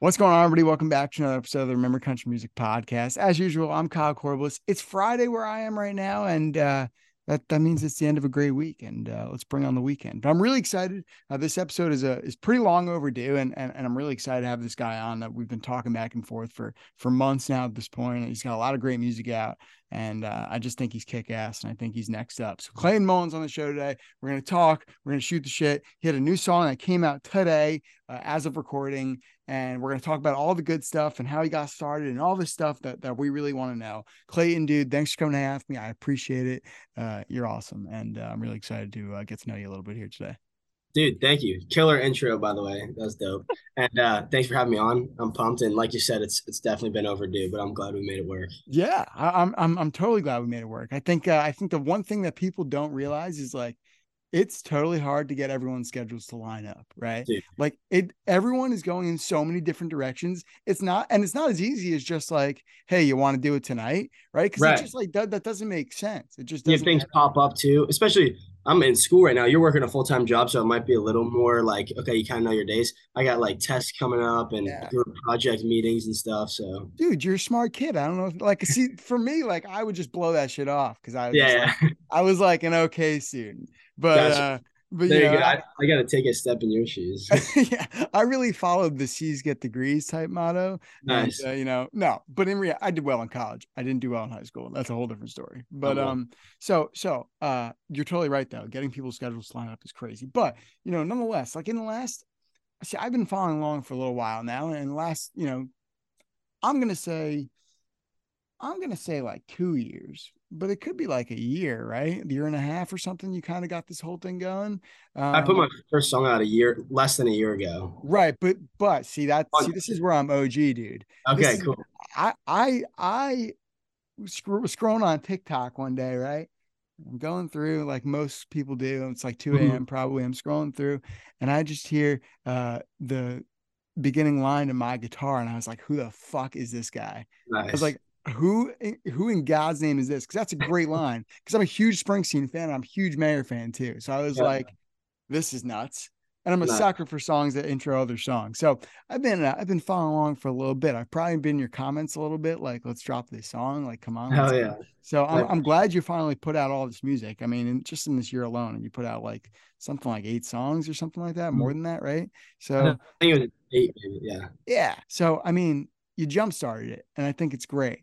What's going on, everybody? Welcome back to another episode of the Remember Country Music Podcast. As usual, I'm Kyle Corbliss. It's Friday where I am right now, and uh, that that means it's the end of a great week, and uh, let's bring on the weekend. But I'm really excited. Uh, this episode is a is pretty long overdue, and, and and I'm really excited to have this guy on that we've been talking back and forth for for months now at this point. He's got a lot of great music out, and uh, I just think he's kick ass, and I think he's next up. So Clayton Mullen's on the show today. We're gonna talk. We're gonna shoot the shit. He had a new song that came out today, uh, as of recording, and we're gonna talk about all the good stuff and how he got started and all the stuff that that we really want to know. Clayton, dude, thanks for coming to have me. I appreciate it. Uh, you're awesome, and uh, I'm really excited to uh, get to know you a little bit here today. Dude, thank you. Killer intro, by the way. That was dope. And uh, thanks for having me on. I'm pumped, and like you said, it's it's definitely been overdue, but I'm glad we made it work. Yeah, I, am I'm I'm totally glad we made it work. I think uh, I think the one thing that people don't realize is like it's totally hard to get everyone's schedules to line up, right? Dude. Like it everyone is going in so many different directions. It's not and it's not as easy as just like, hey, you want to do it tonight, right? Because right. it's just like that, that doesn't make sense. It just doesn't yeah, things pop up too, especially I'm in school right now. You're working a full time job, so it might be a little more like okay, you kind of know your days. I got like tests coming up and yeah. project meetings and stuff. So, dude, you're a smart kid. I don't know, if, like, see, for me, like, I would just blow that shit off because I was, yeah, like, I was like an okay student, but gotcha. uh, but there you, go. I, I got to take a step in your shoes. yeah, I really followed the C's get degrees type motto. Nice. And, uh, you know, no, but in reality, I did well in college. I didn't do well in high school. That's a whole different story. But oh, um, so so uh, you're totally right though. Getting people's schedules lined up is crazy. But you know, nonetheless, like in the last, see, I've been following along for a little while now, and last, you know, I'm gonna say, I'm gonna say like two years but it could be like a year, right? A year and a half or something. You kind of got this whole thing going. Um, I put my um, first song out a year, less than a year ago. Right, but but see that see this is where I'm OG, dude. Okay, is, cool. I I I was scrolling on TikTok one day, right? I'm going through like most people do. It's like 2 a.m. Mm-hmm. probably. I'm scrolling through, and I just hear uh the beginning line of my guitar, and I was like, "Who the fuck is this guy?" Nice. I was like, who who in God's name is this? Because that's a great line. Because I'm a huge Springsteen fan. I'm a huge Mayer fan too. So I was yeah. like, this is nuts. And I'm a sucker for songs that intro other songs. So I've been uh, I've been following along for a little bit. I've probably been in your comments a little bit, like let's drop this song. Like come on. Hell yeah. So I'm I'm glad you finally put out all this music. I mean, in, just in this year alone, and you put out like something like eight songs or something like that, more mm-hmm. than that, right? So I think it was eight, maybe. Yeah. Yeah. So I mean, you jump started it, and I think it's great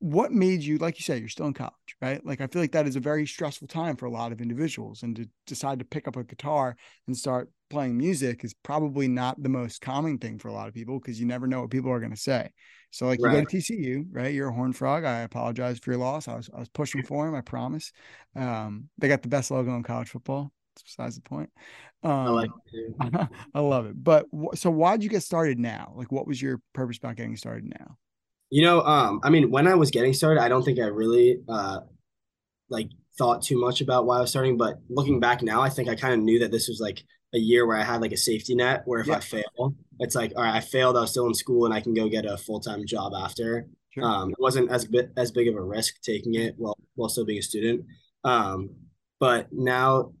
what made you like you said you're still in college right? Like i feel like that is a very stressful time for a lot of individuals and to decide to pick up a guitar and start playing music is probably not the most common thing for a lot of people because you never know what people are going to say. So like right. you go to tcu right? You're a horn frog. I apologize for your loss. I was, I was pushing for him i promise. Um, they got the best logo in college football. That's besides the point. Um, I, like it I love it. But so why did you get started now? Like what was your purpose about getting started now you know, um, I mean, when I was getting started, I don't think I really uh like thought too much about why I was starting. But looking back now, I think I kind of knew that this was like a year where I had like a safety net where if yeah. I fail, it's like, all right, I failed, I was still in school and I can go get a full-time job after. Sure. Um, it wasn't as bit as big of a risk taking it while while still being a student. Um, but now,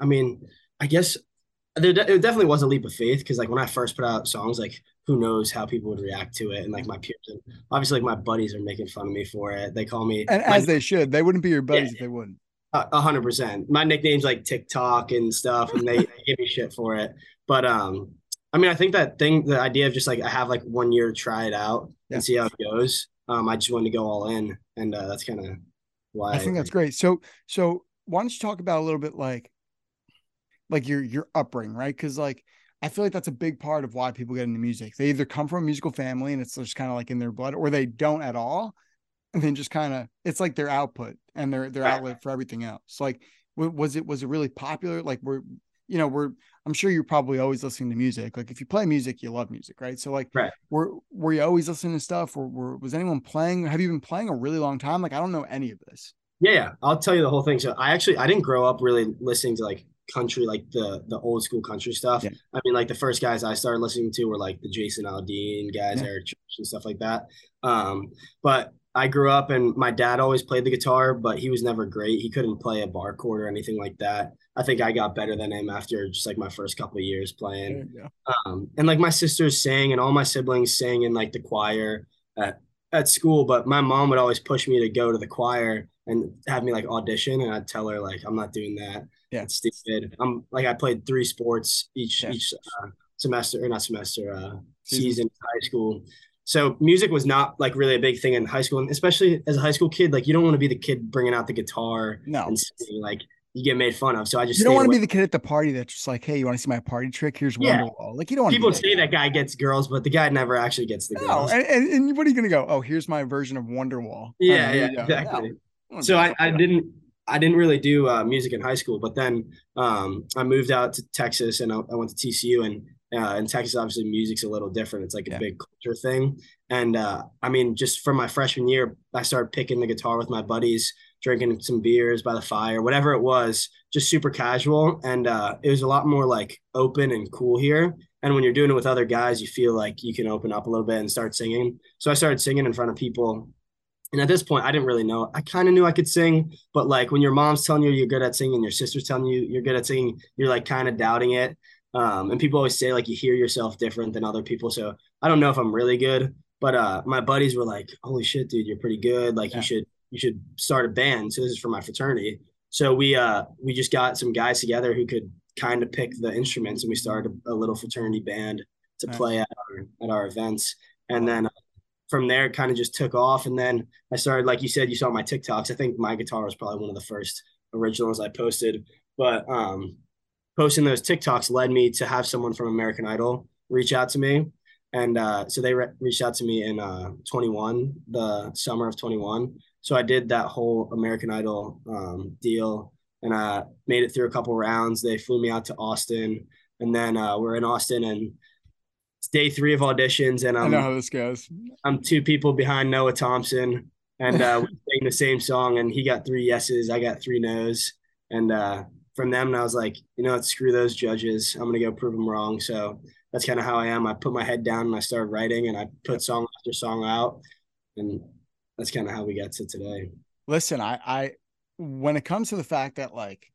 I mean, I guess there de- it definitely was a leap of faith because like when I first put out songs, like who knows how people would react to it and like my peers and obviously like my buddies are making fun of me for it. They call me and as they should. They wouldn't be your buddies yeah, if they wouldn't. A hundred percent. My nickname's like tiktok and stuff and they, they give me shit for it. But um i mean i think that thing the idea of just like i have like one year to try it out yeah. and see how it goes um i just wanted to go all in and uh, that's kind of why i think that's great. So so why don't you talk about a little bit like like your your upbringing right? Because like I feel like that's a big part of why people get into music. They either come from a musical family and it's just kind of like in their blood, or they don't at all, and then just kind of it's like their output and their their outlet for everything else. Like, was it was it really popular? Like, we're you know we're I'm sure you're probably always listening to music. Like, if you play music, you love music, right? So like, right. were were you always listening to stuff? Or were, was anyone playing? Have you been playing a really long time? Like, I don't know any of this. Yeah, yeah, I'll tell you the whole thing. So I actually I didn't grow up really listening to like country, like the the old school country stuff. Yeah. I mean, like the first guys I started listening to were like the Jason Aldean guys, yeah. Eric Church and stuff like that. Um, but I grew up and my dad always played the guitar, but he was never great. He couldn't play a bar chord or anything like that. I think I got better than him after just like my first couple of years playing. Um, and like my sisters sang and all my siblings sang in like the choir at, at school, but my mom would always push me to go to the choir and have me like audition and I'd tell her like I'm not doing that. Yeah. It's stupid. I'm like I played three sports each Yeah. each uh, semester or not semester uh Season. high school. So music was not like really a big thing in high school, and especially as a high school kid. Like you don't want to be the kid bringing out the guitar No. and singing. Like you get made fun of. So I just You don't want to be the kid at the party that's just like, hey, you want to see my party trick? Here's Yeah. Wonderwall. Like you don't want People say that guy gets girls, but the guy never actually gets the No, girls. and, and, and what are you gonna go? Oh, here's my version of Wonderwall. yeah, Oh, yeah, exactly. No. So I, I didn't I didn't really do uh, music in high school, but then um, I moved out to Texas and I, I went to TCU and uh, in Texas obviously music's a little different. It's like a big culture thing, and uh, I mean just from my freshman year, I started picking the guitar with my buddies, drinking some beers by the fire, whatever it was, just super casual, and uh, it was a lot more like open and cool here. And when you're doing it with other guys, you feel like you can open up a little bit and start singing. So I started singing in front of people and at this point, I didn't really know. I kind of knew I could sing, but like when your mom's telling you you're good at singing, and your sister's telling you you're good at singing, you're like kind of doubting it. Um, and people always say like you hear yourself different than other people. So I don't know if I'm really good, but uh, my buddies were like, "Holy shit, dude, you're pretty good. Like Yeah. you should you should start a band." So this is for my fraternity. So we uh we just got some guys together who could kind of pick the instruments, and we started a, a little fraternity band to Nice. play at our at our events. And then uh, from there it kind of just took off. And then i started like you said you saw my tiktoks. I think my guitar was probably one of the first originals i posted. But um posting those tiktoks led me to have someone from american idol reach out to me. And uh, so they re- reached out to me in uh, 21 the summer of 21 so i did that whole american idol um, deal. And i made it through a couple rounds. They flew me out to austin. And then uh, we're in austin and day three of auditions and I i'm know how this goes. I'm two people behind Noah Thompson, and uh, we sang the same song, and he got three yeses, I got three nos, and uh, from them, I was like, you know, what, screw those judges, I'm gonna go prove them wrong. So that's kind of how I am. I put my head down and I started writing, and I put song after song out, and that's kind of how we got to today. Listen, I, I, when it comes to the fact that like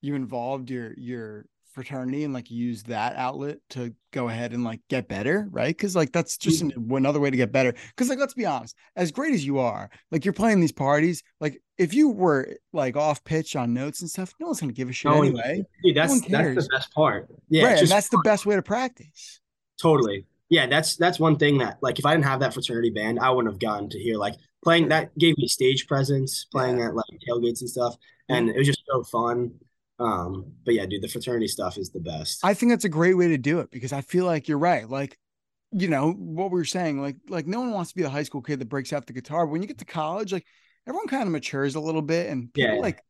you involved your your fraternity and like use that outlet to go ahead and like get better, right? Because like that's just mm-hmm. an, another way to get better. Because like let's be honest, as great as you are, like you're playing these parties, like if you were like off pitch on notes and stuff, no one's gonna give a shit No one- anyway. Dude, No that's one that's the best part. Yeah, right, and that's the best way to practice. Totally. Yeah, that's that's one thing that like if I didn't have that fraternity band, I wouldn't have gotten to hear like playing that gave me stage presence, playing at like tailgates and stuff. And it was just so fun. Um, but yeah, dude, the fraternity stuff is the best. I think that's a great way to do it because I feel like you're right. Like, you know, what we were saying, like, like no one wants to be the high school kid that breaks out the guitar. But when you get to college, like everyone kind of matures a little bit and people Yeah. like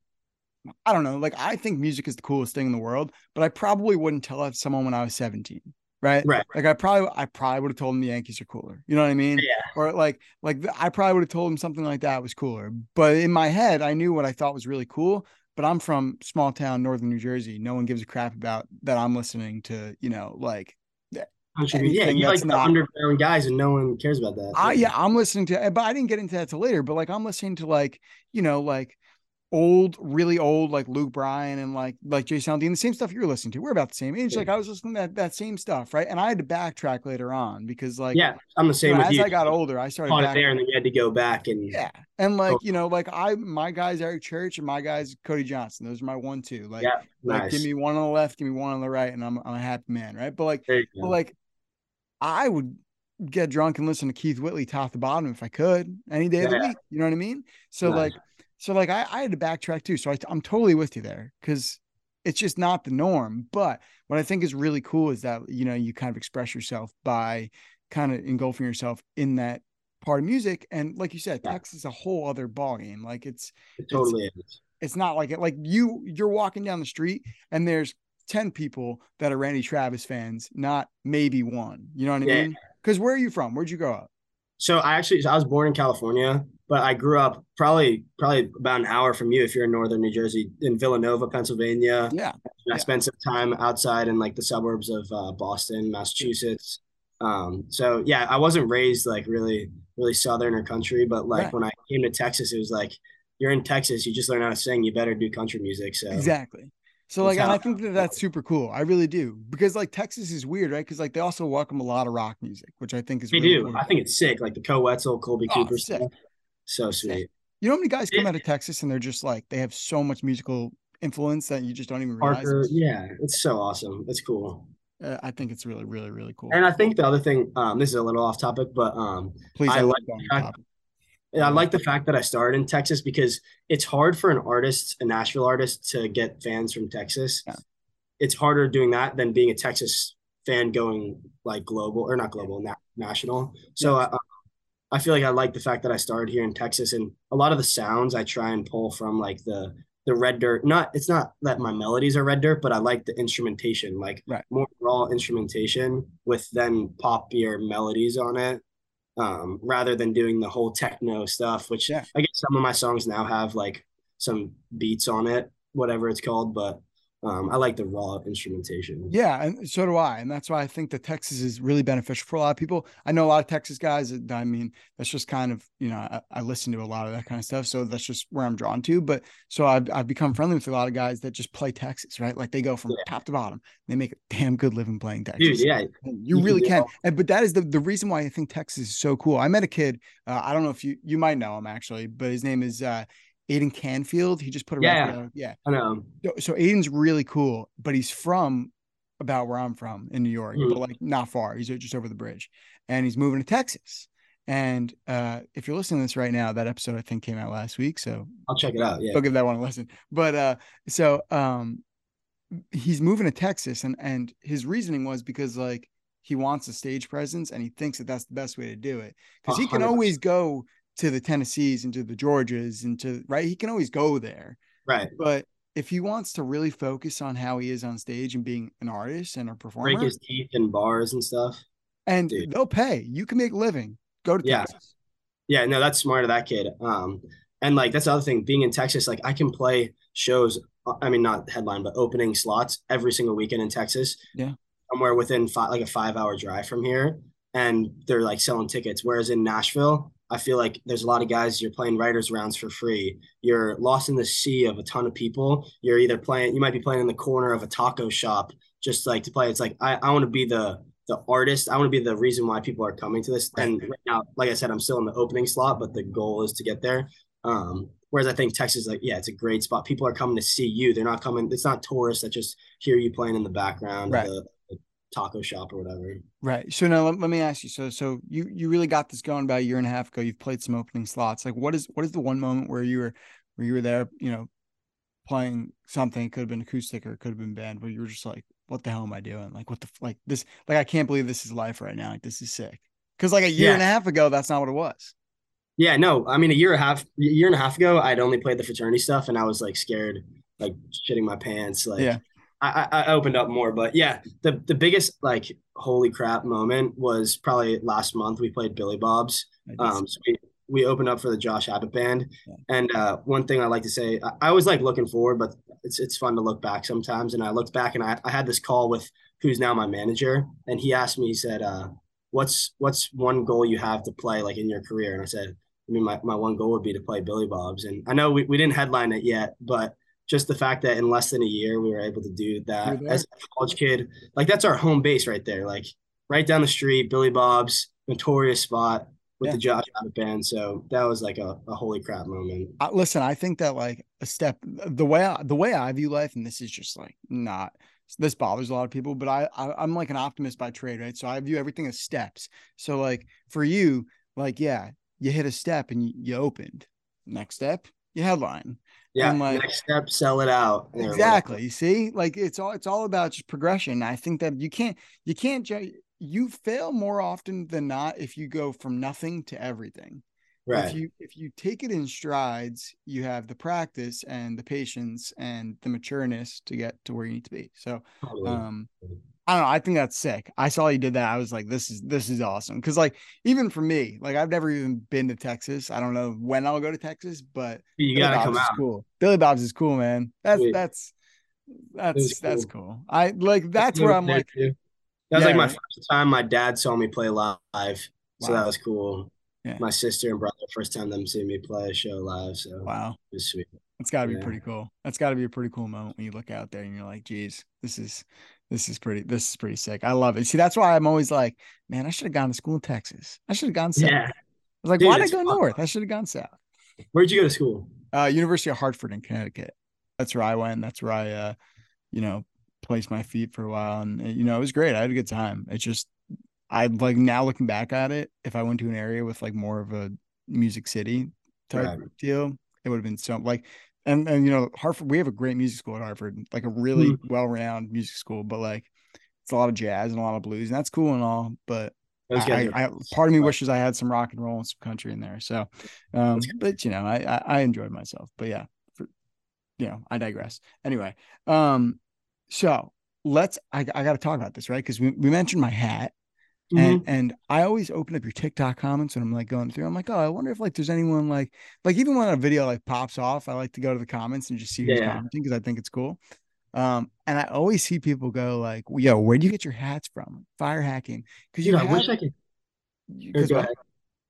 I don't know, like I think music is the coolest thing in the world, but I probably wouldn't tell that someone when I was 17. Right. Right. Like I probably I probably would have told them the Yankees are cooler. You know what I mean? Yeah. Or like like I probably would have told them something like that was cooler. But in my head, I knew what I thought was really cool. But I'm from small town northern New Jersey. No one gives a crap about that I'm listening to, you know, like. Yeah, you like the not- underground guys and no one cares about that. I yeah, I'm listening to eh, but I didn't get into that till later, but like I'm listening to like, you know, like old, really old, like Luke Bryan and like like Jason Aldean, the same stuff you're listening to. We're about the same age. Yeah. Like I was listening to that that same stuff, right? And I had to backtrack later on because like yeah, I'm the you same know, with as you. I got older, I started back- there and then you had to go back and Yeah. And like, Oh. you know, like I my guys Eric Church and my guys Cody Johnson. Those are my one two. Like, yeah, like give me one on the left, give me one on the right, and I'm I'm a happy man, right? But like but like I would get drunk and listen to Keith Whitley top to bottom if I could any day of the week. You know what I mean? So Nice. like so like I, I had to backtrack too. So I, I'm totally with you there because it's just not the norm. But what I think is really cool is that you know you kind of express yourself by kind of engulfing yourself in that part of music. And like you said, Yeah. Texas is a whole other ballgame. Like it's it totally is. it's not like it like you you're walking down the street and there's 10 people that are Randy Travis fans, not maybe one. You know what I Yeah. mean? Because where are you from? Where'd you grow up? So I actually I was born in California, but I grew up probably probably about an hour from you if you're in northern New Jersey, in Villanova, Pennsylvania. Yeah. I Yeah. spent some time outside in like the suburbs of uh, Boston, Massachusetts. Um, so yeah, I wasn't raised like really really southern or country. But like Right. when I came to Texas, it was like you're in Texas, you just learn how to sing. You better do country music. So Exactly. So like, and I think that that's super cool. I really do because like Texas is weird, right? Because like they also welcome a lot of rock music, which I think is they really do. cool. I think it's sick. Like the Koe Wetzel, Colby Oh, Cooper sick. stuff. So sweet. You know how many guys come out of Texas and they're just like they have so much musical influence that you just don't even realize. Parker, yeah, it's so awesome. It's cool. Uh, I think it's really, really, really cool. And I think the other thing, um, this is a little off topic, but um, Please, I I like the fact-. I like the fact that I started in Texas because it's hard for an artist, a Nashville artist, to get fans from Texas. Yeah. It's harder doing that than being a Texas fan going like global or not global, na- national. So Yeah. I, I feel like I like the fact that I started here in Texas, and a lot of the sounds I try and pull from like the the red dirt. Not it's not that my melodies are red dirt, but I like the instrumentation, like Right. more raw instrumentation with then poppier melodies on it um, rather than doing the whole techno stuff, which Yeah. I guess some of my songs now have like some beats on it, whatever it's called. But um, I like the raw instrumentation. Yeah, and so do I, and that's why I think that Texas is really beneficial for a lot of people. I know a lot of Texas guys. that- I mean, that's just kind of you know I, I listen to a lot of that kind of stuff, so that's just where I'm drawn to. But so I've I've become friendly with a lot of guys that just play Texas, right? Like they go from Yeah. top to bottom. They make a damn good living playing Texas. Dude, yeah, You, You really do can. And, but that is the, the reason why I think Texas is so cool. I met a kid. Uh, I don't know if you you might know him actually, but his name is uh, Aiden Canfield. He just put a Yeah. Yeah. I know. So, so Aiden's really cool, but he's from about where I'm from in New York, Mhm. but like not far. He's just over the bridge, and he's moving to Texas. And uh, if you're listening to this right now, that episode I think came out last week, so I'll check it out. Yeah, go give that one a listen. But uh, so um, he's moving to Texas, and and his reasoning was because like he wants a stage presence, and he thinks that that's the best way to do it because he can always go to the Tennessees and to the Georgias and to right. He can always go there, right. but if he wants to really focus on how he is on stage and being an artist and a performer, Break his teeth in bars and stuff. and dude. they'll pay. You can make a living. Go to Yeah. Texas. Yeah, no, that's smart of that kid. Um, and like that's the other thing. Being in Texas, like I can play shows. uh, I mean, not headline, but opening slots every single weekend in Texas. Yeah. somewhere within five, like a five-hour drive from here, and they're like selling tickets. Whereas in Nashville, I feel like there's a lot of guys. You're playing writers rounds for free. You're lost in the sea of a ton of people. You're either playing. You might be playing in the corner of a taco shop just like to play. It's like I, I want to be the the artist. I want to be the reason why people are coming to this. And right now, like I said, I'm still in the opening slot, but the goal is to get there. Um, whereas I think Texas, like, yeah, it's a great spot. People are coming to see you. They're not coming. It's not tourists that just hear you playing in the background Right. the, taco shop or whatever. Right. So now let, let me ask you. So so you you really got this going about a year and a half ago. You've played some opening slots. Like what is what is the one moment where you were where you were there, you know, playing something, it could have been acoustic or it could have been band, but you were just like, what the hell am I doing? Like what the like this like I can't believe this is life right now. Like this is sick. Cause like a year Yeah. and a half ago, that's not what it was. Yeah, no, I mean a year and a half, a year and a half ago, I'd only played the fraternity stuff, and I was like scared, like shitting my pants. Like, Yeah. I, I opened up more, but yeah, the the biggest like holy crap moment was probably last month. We played Billy Bob's. Um, so we we opened up for the Josh Abbott band, Yeah. and uh, one thing I like to say, I, I was like looking forward, but it's it's fun to look back sometimes. And I looked back, and I I had this call with who's now my manager, and he asked me, he said, uh, "What's what's one goal you have to play like in your career?" And I said. I mean, my, my one goal would be to play Billy Bob's. And I know we, we didn't headline it yet, but just the fact that in less than a year we were able to do that mm-hmm. as a college kid, like that's our home base right there. Like right down the street, Billy Bob's, notorious spot with Yeah. the Josh Abbott band. So that was like a, a holy crap moment. I, listen, I think that like a step the way I, the way I view life, and this is just like not this bothers a lot of people, but I, I I'm like an optimist by trade, right? So I view everything as steps. So like for you, like yeah, you hit a step and you, you opened. Next step, you headline. Yeah. And, like- next step, sell it out. Exactly. You see, like it's all it's all about just progression. I think that you can't you can't you fail more often than not if you go from nothing to everything whatever. if you if you take it in strides you have the practice and the patience and the matureness to get to where you need to be so Totally. um i don't know i think that's sick i saw you did that i was like this is this is awesome because like even for me like i've never even been to texas i don't know when i'll go to texas but you Billy got to Bob's come out. cool billy bob's is cool man that's Sweet. that's that's is that's cool. cool i like that's where i'm There, like too. That was Yeah, like my right. first time my dad saw me play live. So Wow. that was cool. yeah. my sister and brother first time them seeing me play a show live. So wow, it was sweet. That's got to be yeah. pretty cool. That's got to be a pretty cool moment when you look out there and you're like, geez, this is this is pretty this is pretty sick. I love it. See, that's why I'm always like, man, I should have gone to school in Texas. I should have gone south. Yeah. I was like, why did I go fun. north? I should have gone south. Where'd you go to school? Uh, University of Hartford in Connecticut. That's where I went. That's where I, uh, you know, placed my feet for a while, and you know, it was great. I had a good time. It's just, I like now looking back at it. If I went to an area with like more of a music city type right. deal, it would have been so like, and and you know, Hartford. We have a great music school at Hartford, like a really mm-hmm. well-renowned music school, but like it's a lot of jazz and a lot of blues, and that's cool and all, but I, I, part of me wishes I had some rock and roll and some country in there. So, um, but you know, I, I, I enjoyed myself. But yeah, for, you know, I digress. Anyway, um, so let's. I, I got to talk about this, right? Because we, we mentioned my hat, mm-hmm. and and I always open up your TikTok comments when I'm like going through. I'm like, oh, I wonder if like there's anyone like like even when a video like pops off, I like to go to the comments and just see who's yeah. commenting because I think it's cool. Um, and I always see people go like, "Yo, where do you get your hats from? Fire hacking?" Because you, know, I wish I could.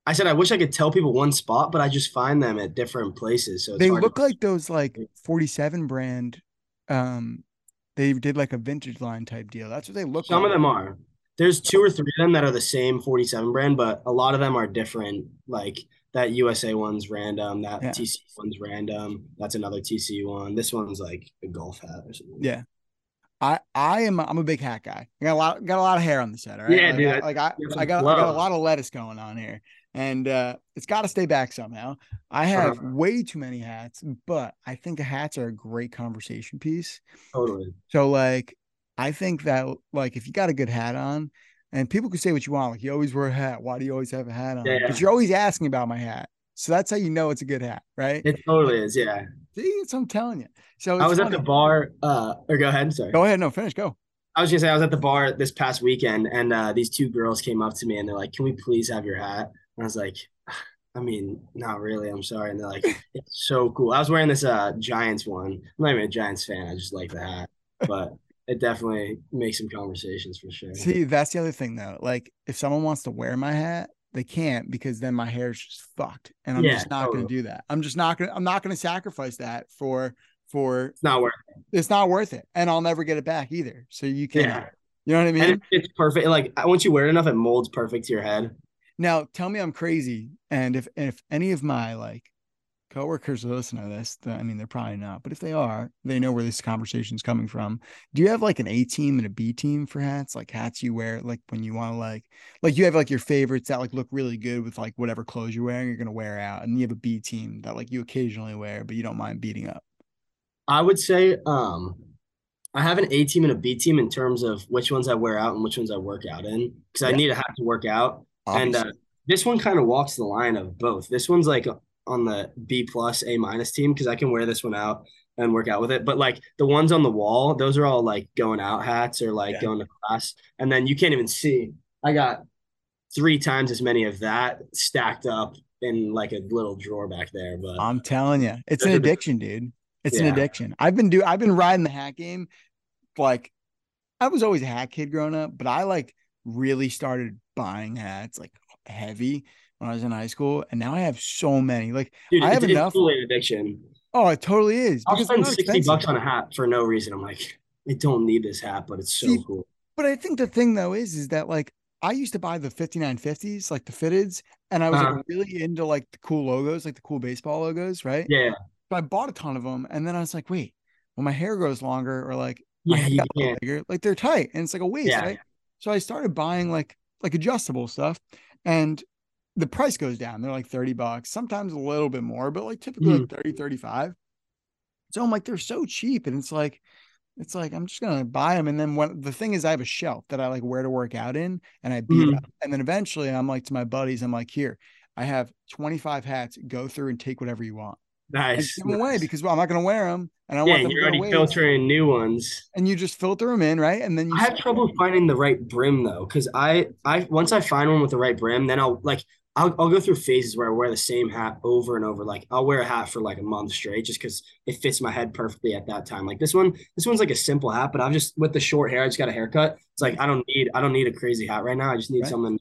I said I wish I could tell people one spot, but I just find them at different places. So they look to- like those like 47 brand. Um, they did like a vintage line type deal. That's what they look. Some like. of them are. There's two or three of them that are the same 47 brand, but a lot of them are different. Like that USA one's random. That yeah. TC one's random. That's another TC one. This one's like a golf hat or something. Yeah. I I am I'm a big hat guy. I got a lot got a lot of hair on the set. Right? Yeah, like, dude. I, like I, I got I got a lot of lettuce going on here, and uh, it's got to stay back somehow. I have uh-huh. way too many hats, but I think the hats are a great conversation piece. Totally. So like, I think that like if you got a good hat on, and people can say what you want, like you always wear a hat. Why do you always have a hat on? Because yeah. you're always asking about my hat. So that's how you know it's a good hat, right? It totally is, yeah. See, I'm telling you. So I was funny. at the bar. Uh, or go ahead. Sorry. Go ahead. No, finish. Go. I was gonna say I was at the bar this past weekend, and uh, these two girls came up to me and they're like, "Can we please have your hat?" And I was like, "I mean, not really. I'm sorry." And they're like, "It's so cool." I was wearing this uh Giants one. I'm not even a Giants fan. I just like the hat, but it definitely makes some conversations for sure. See, that's the other thing though. Like, if someone wants to wear my hat, they can't because then my hair's just fucked, and I'm yeah, just not totally. going to do that. I'm just not going. to I'm not going to sacrifice that for for. It's not worth it. It's not worth it, and I'll never get it back either. So you can. Yeah. You know what I mean? It, it's perfect. Like once you wear it enough, it molds perfect to your head. Now, tell me I'm crazy, and if if any of my like coworkers listen to this, I mean, they're probably not, but if they are, they know where this conversation is coming from. Do you have like an A team and a B team for hats? Like hats you wear, like when you want to like, like you have like your favorites that like look really good with like whatever clothes you're wearing, you're gonna wear out, and you have a B team that like you occasionally wear, but you don't mind beating up. I would say, um, I have an A team and a B team in terms of which ones I wear out and which ones I work out in because yeah. I need a hat to work out, Obviously. and uh, this one kind of walks the line of both. This one's like on the B plus A minus team because I can wear this one out and work out with it. But like the ones on the wall, those are all like going out hats or like yeah. going to class. And then you can't even see. I got three times as many of that stacked up in like a little drawer back there. But I'm telling you, it's an addiction, dude. It's yeah. an addiction. I've been do I've been riding the hat game. Like I was always a hat kid growing up, but I like really started buying hats like heavy when I was in high school, and now I have so many. Like Dude, I have it's, enough. It's totally addiction. Oh, it totally is. I'll spend sixty expensive. bucks on a hat for no reason. I'm like, I don't need this hat, but it's so See, cool. But I think the thing though is, is that like I used to buy the 5950s, like the fitteds, and I was uh-huh. like, really into like the cool logos, like the cool baseball logos, right? Yeah. So I bought a ton of them, and then I was like, wait, when my hair grows longer, or like yeah, you can't. bigger, like they're tight, and it's like a waste, yeah. right? So I started buying like like adjustable stuff, and the price goes down. They're like 30 bucks, sometimes a little bit more, but like typically mm. like 30, 35. So I'm like, they're so cheap. And it's like, it's like I'm just gonna buy them. And then when the thing is, I have a shelf that I like where to work out in, and I beat mm. up. And then eventually I'm like to my buddies, I'm like, here, I have 25 hats, go through and take whatever you want. Nice. give them nice. away because well, I'm not gonna wear them. And I yeah, want them you're already filtering new ones. And you just filter them in, right? And then you I have trouble finding the right brim though, because I I once I find one with the right brim, then I'll like I'll, I'll go through phases where I wear the same hat over and over. Like I'll wear a hat for like a month straight just because it fits my head perfectly at that time. Like this one, this one's like a simple hat, but I'm just with the short hair. I just got a haircut. It's like I don't need I don't need a crazy hat right now. I just need right. something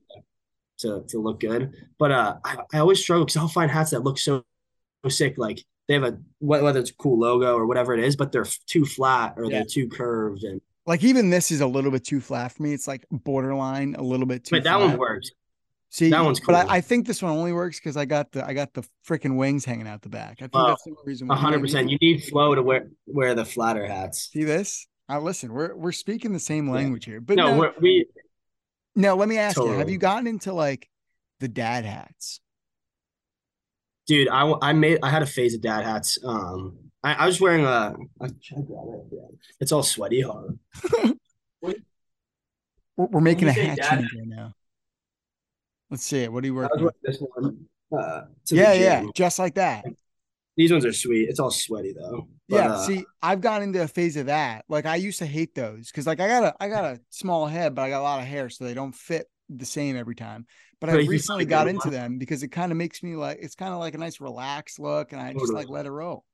to to look good. But uh, I, I always struggle because I'll find hats that look so, so sick, like they have a whether it's a cool logo or whatever it is, but they're too flat or yeah. they're too curved and like even this is a little bit too flat for me. It's like borderline a little bit too. But that flat. one works. See, that one's cool. But I, I, think this one only works because I got the I got the freaking wings hanging out the back. I think uh, that's the reason. hundred percent. You need flow to wear wear the flatter hats. See this? I listen. We're we're speaking the same language yeah. here. But no, no we. No, let me ask totally. you: Have you gotten into like the dad hats? Dude, I I made I had a phase of dad hats. Um, I, I was wearing a. It's all sweaty hard. we're, we're making a hat change right now. Let's see it. What do you work? this one. Uh, yeah, yeah, just like that. These ones are sweet. It's all sweaty though. But, yeah. Uh, see, I've gotten into a phase of that. Like I used to hate those because like I got a I got a small head, but I got a lot of hair, so they don't fit the same every time. But I recently got into them because it kind of makes me like it's kind of like a nice relaxed look, and I totally. just like let it roll.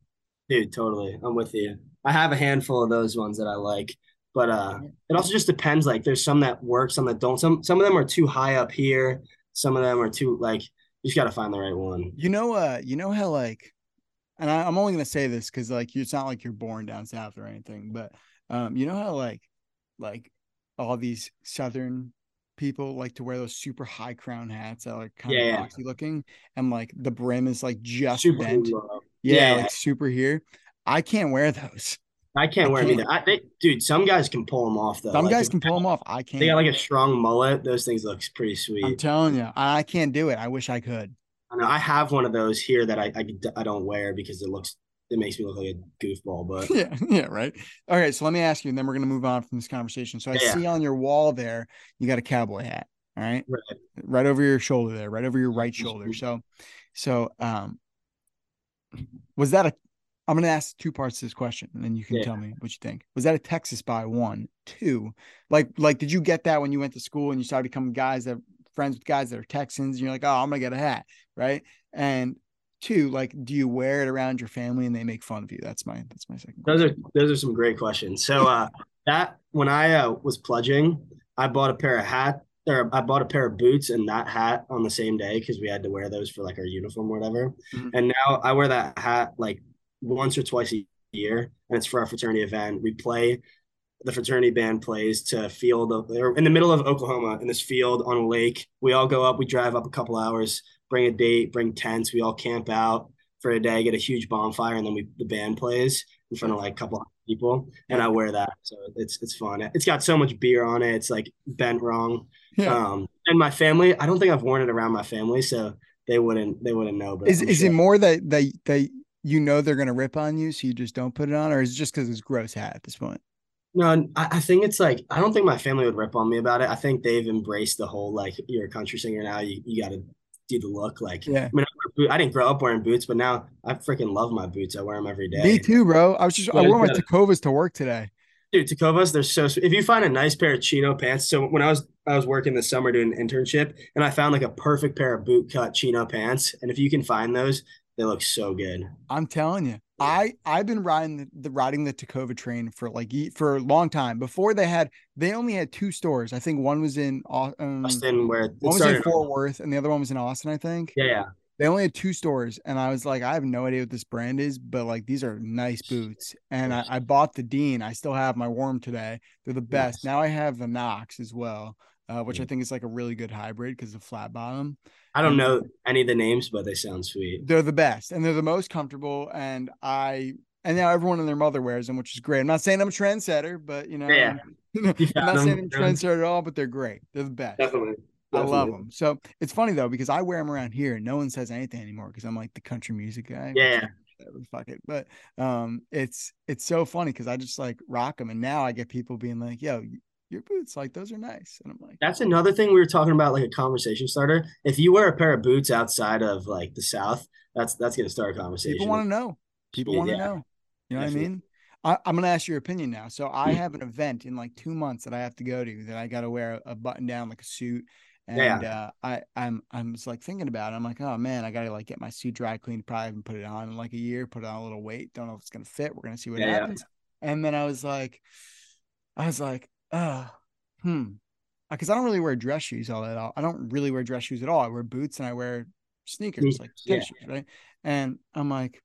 Dude, totally. I'm with you. I have a handful of those ones that I like. But uh it also just depends. Like there's some that work, some that don't. Some some of them are too high up here. Some of them are too like you just got to find the right one. You know, uh, you know how like, and I, am only gonna say this because like it's not like you're born down south or anything, but um, you know how like, like all these southern people like to wear those super high crown hats that are kind yeah, of boxy yeah. looking, and like the brim is like just super bent. Yeah, yeah, like super here. I can't wear those. I can't I wear can't. them either. I, they, dude, some guys can pull them off though. Some like, guys can pull them off. I can't. They got like a strong mullet. Those things look pretty sweet. I'm telling you, I can't do it. I wish I could. I, know, I have one of those here that I, I I don't wear because it looks it makes me look like a goofball. But yeah, yeah, right. All right, so let me ask you, and then we're gonna move on from this conversation. So I yeah. see on your wall there, you got a cowboy hat. All right? right, right over your shoulder there, right over your right shoulder. So, so um, was that a I'm going to ask two parts to this question, and then you can yeah. tell me what you think. Was that a Texas buy? One, two, like, like, did you get that when you went to school and you started becoming guys that friends with guys that are Texans, and you're like, oh, I'm gonna get a hat, right? And two, like, do you wear it around your family and they make fun of you? That's my that's my second. Those question. are those are some great questions. So, uh, that when I uh, was pledging, I bought a pair of hat or I bought a pair of boots and that hat on the same day because we had to wear those for like our uniform or whatever. Mm-hmm. And now I wear that hat like once or twice a year, and it's for our fraternity event. We play. The fraternity band plays to field of, in the middle of Oklahoma in this field on a lake. We all go up. We drive up a couple hours, bring a date, bring tents. We all camp out for a day, get a huge bonfire, and then we the band plays in front of like a couple people. And I wear that, so it's it's fun. It's got so much beer on it. It's like bent wrong. Yeah. Um, and my family, I don't think I've worn it around my family, so they wouldn't they wouldn't know. But is is it more that they they you know they're going to rip on you, so you just don't put it on, or is it just because it's gross hat at this point? No, I, think it's like I don't think my family would rip on me about it. I think they've embraced the whole like you're a country singer now. You you got to do the look. Like yeah, I mean, I, I, didn't grow up wearing boots, but now I freaking love my boots. I wear them every day. Me too, bro. I was just I wore my Tecovas uh, to work today. Dude, Tecovas, they're so. If you find a nice pair of chino pants, so when I was I was working this summer doing an internship, and I found like a perfect pair of boot cut chino pants, and if you can find those, they look so good. I'm telling you, I I've been riding the, the, riding the Tecova train for like for a long time. Before they had they only had two stores. I think one was in um, Austin, where one was in Fort Worth, and the other one was in Austin. I think. Yeah, yeah. They only had two stores, and I was like, I have no idea what this brand is, but like these are nice boots. And I, I bought the Dean. I still have my warm today. They're the best. Yes. Now I have the Knox as well, uh, which I think is like a really good hybrid because of flat bottom. I don't know any of the names, but they sound sweet. They're the best and they're the most comfortable. And I and now everyone and their mother wears them, which is great. I'm not saying I'm a trendsetter, but you know, yeah. I'm, I'm not saying I'm a trendsetter at all, but they're great. They're the best. Definitely. Definitely. I love them. So it's funny though because I wear them around here and no one says anything anymore because I'm like the country music guy. Yeah. Fuck it. But um, it's it's so funny because I just like rock them, and now I get people being like, "Yo, your boots like those are nice and i'm like that's another thing we were talking about like a conversation starter if you wear a pair of boots outside of like the south that's that's going to start a conversation people want to know people want to yeah. know you know Definitely. what i mean I, am going to ask your opinion now so i mm. have an event in like two months that i have to go to that i got to wear a button down like a suit and yeah. uh, I I'm I'm just like thinking about it. I'm like, oh man, I gotta like get my suit dry cleaned. Probably even put it on in like a year. Put on a little weight. Don't know if it's gonna fit. We're gonna see what yeah, happens. And then I was like, I was like, uh, hmm. because I don't really wear dress shoes all that. All. I don't really wear dress shoes at all. I wear boots and I wear sneakers, like yeah. shoes, right? And I'm like,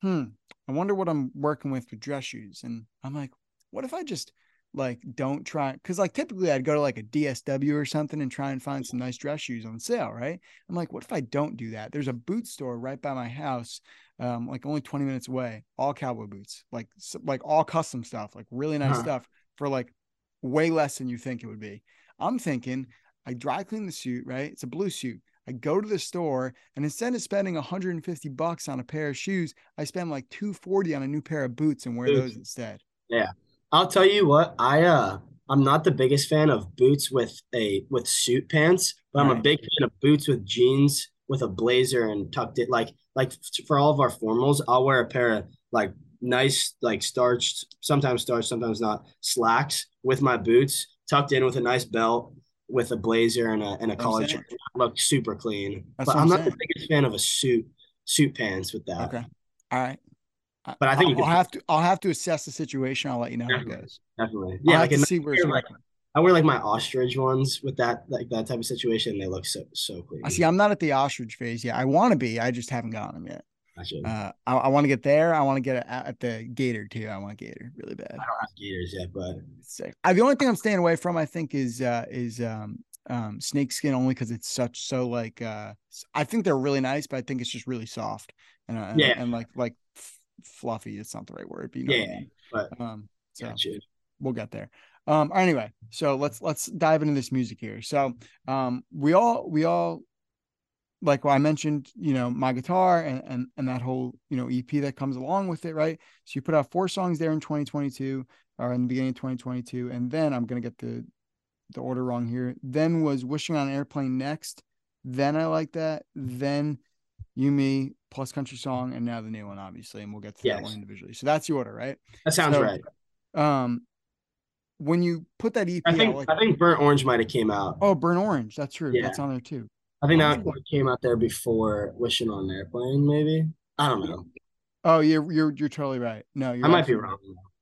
hmm, I wonder what I'm working with with dress shoes. And I'm like, what if I just like don't try because like typically I'd go to like a DSW or something and try and find some nice dress shoes on sale, right? I'm like, what if I don't do that? There's a boot store right by my house, um, like only 20 minutes away, all cowboy boots, like like all custom stuff, like really nice huh. stuff for like way less than you think it would be. I'm thinking I dry clean the suit, right? It's a blue suit. I go to the store and instead of spending 150 bucks on a pair of shoes, I spend like 240 on a new pair of boots and wear boots. those instead. Yeah. I'll tell you what, I uh I'm not the biggest fan of boots with a with suit pants, but I'm a big fan of boots with jeans with a blazer and tucked it like like for all of our formals, I'll wear a pair of like nice like starched, sometimes starched, sometimes not slacks with my boots tucked in with a nice belt with a blazer and a and a collar jacket. Look super clean. That's but I'm, I'm not the biggest fan of a suit suit pants with that. Okay. All right. But I think I'll, I'll have to I'll have to assess the situation. I'll let you know definitely, how it goes. Definitely. Yeah, I like see where it's like, I wear like my ostrich ones with that like that type of situation. They look so so clean. I see. I'm not at the ostrich phase yet. I want to be. I just haven't gotten them yet. Uh, I, I want to get there. I want to get at the gator too. I want gator really bad. I don't have gators yet, but sick. I, the only thing I'm staying away from, I think, is uh is um um snake skin only because it's such so like uh I think they're really nice, but I think it's just really soft and uh, yeah and, and like like fluffy. It's not the right word, but you know yeah. I mean. But um, so gotcha. we'll get there. Um, anyway, so let's let's dive into this music here. So um, we all we all like I mentioned, you know, my guitar and, and and that whole you know EP that comes along with it, right? So you put out four songs there in 2022 or in the beginning of 2022, and then I'm gonna get the the order wrong here. Then was wishing on an airplane next. Then I like that. Then you me plus country song, and now the new one, obviously, and we'll get to yes. that one individually. So that's the order, right? That sounds so, right. Um, when you put that EP, I think out, like, I think Burnt Orange might have came out. Oh, Burnt Orange, that's true. Yeah. That's on there too. I think that came out there before Wishing on an Airplane, maybe. I don't know. Oh, you're you're you're totally right. No, I might be wrong.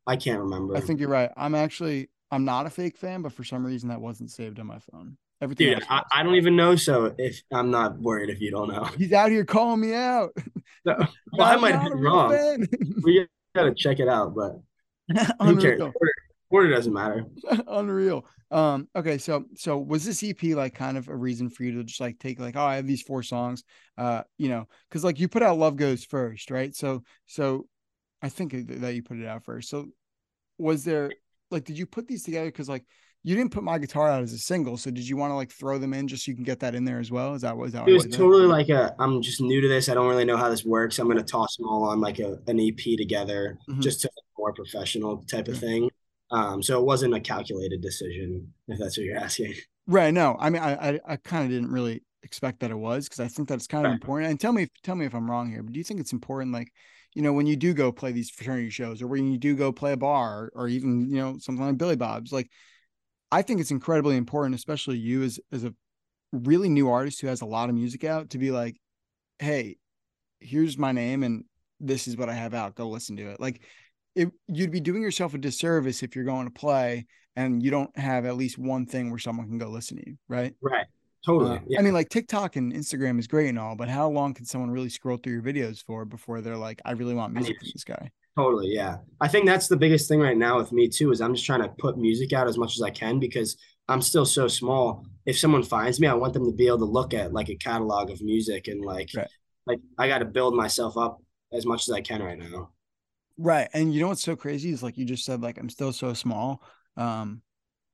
I can't remember. I think you're right. I'm actually I'm not a fake fan, but for some reason that wasn't saved on my phone. Everything. Dude, I, I, don't even know. So if I'm not worried if you don't know, he's out here calling me out. No, well, I might have been wrong. we gotta check it out, but who cares? Order, order doesn't matter. Unreal. Um, okay, so so was this EP like kind of a reason for you to just like take like, oh, I have these four songs, uh, you know, because like you put out Love Goes first, right? So so I think that you put it out first. So was there like did you put these together because like you didn't put my guitar out as a single, so did you want to like throw them in just so you can get that in there as well? Is that what is that? It was totally like a. I'm just new to this. I don't really know how this works. I'm gonna toss them all on like a an EP together, mm-hmm. just to more professional type of thing. Um, so it wasn't a calculated decision, if that's what you're asking. Right. No, I mean, I I, I kind of didn't really expect that it was because I think that's kind of right. important. And tell me, tell me if I'm wrong here, but do you think it's important, like, you know, when you do go play these fraternity shows, or when you do go play a bar, or, or even you know something like Billy Bob's, like, I think it's incredibly important, especially you as as a really new artist who has a lot of music out, to be like, hey, here's my name and this is what I have out. Go listen to it. Like it, you'd be doing yourself a disservice if you're going to play and you don't have at least one thing where someone can go listen to you, right? Right. Totally. Uh, yeah. I mean, like TikTok and Instagram is great and all, but how long can someone really scroll through your videos for before they're like, I really want music from this guy? Totally. Yeah. I think that's the biggest thing right now with me too, is I'm just trying to put music out as much as I can because I'm still so small. If someone finds me, I want them to be able to look at like a catalog of music and like, right. like I got to build myself up as much as I can right now. Right. And you know what's so crazy is like you just said, like, I'm still so small. Um,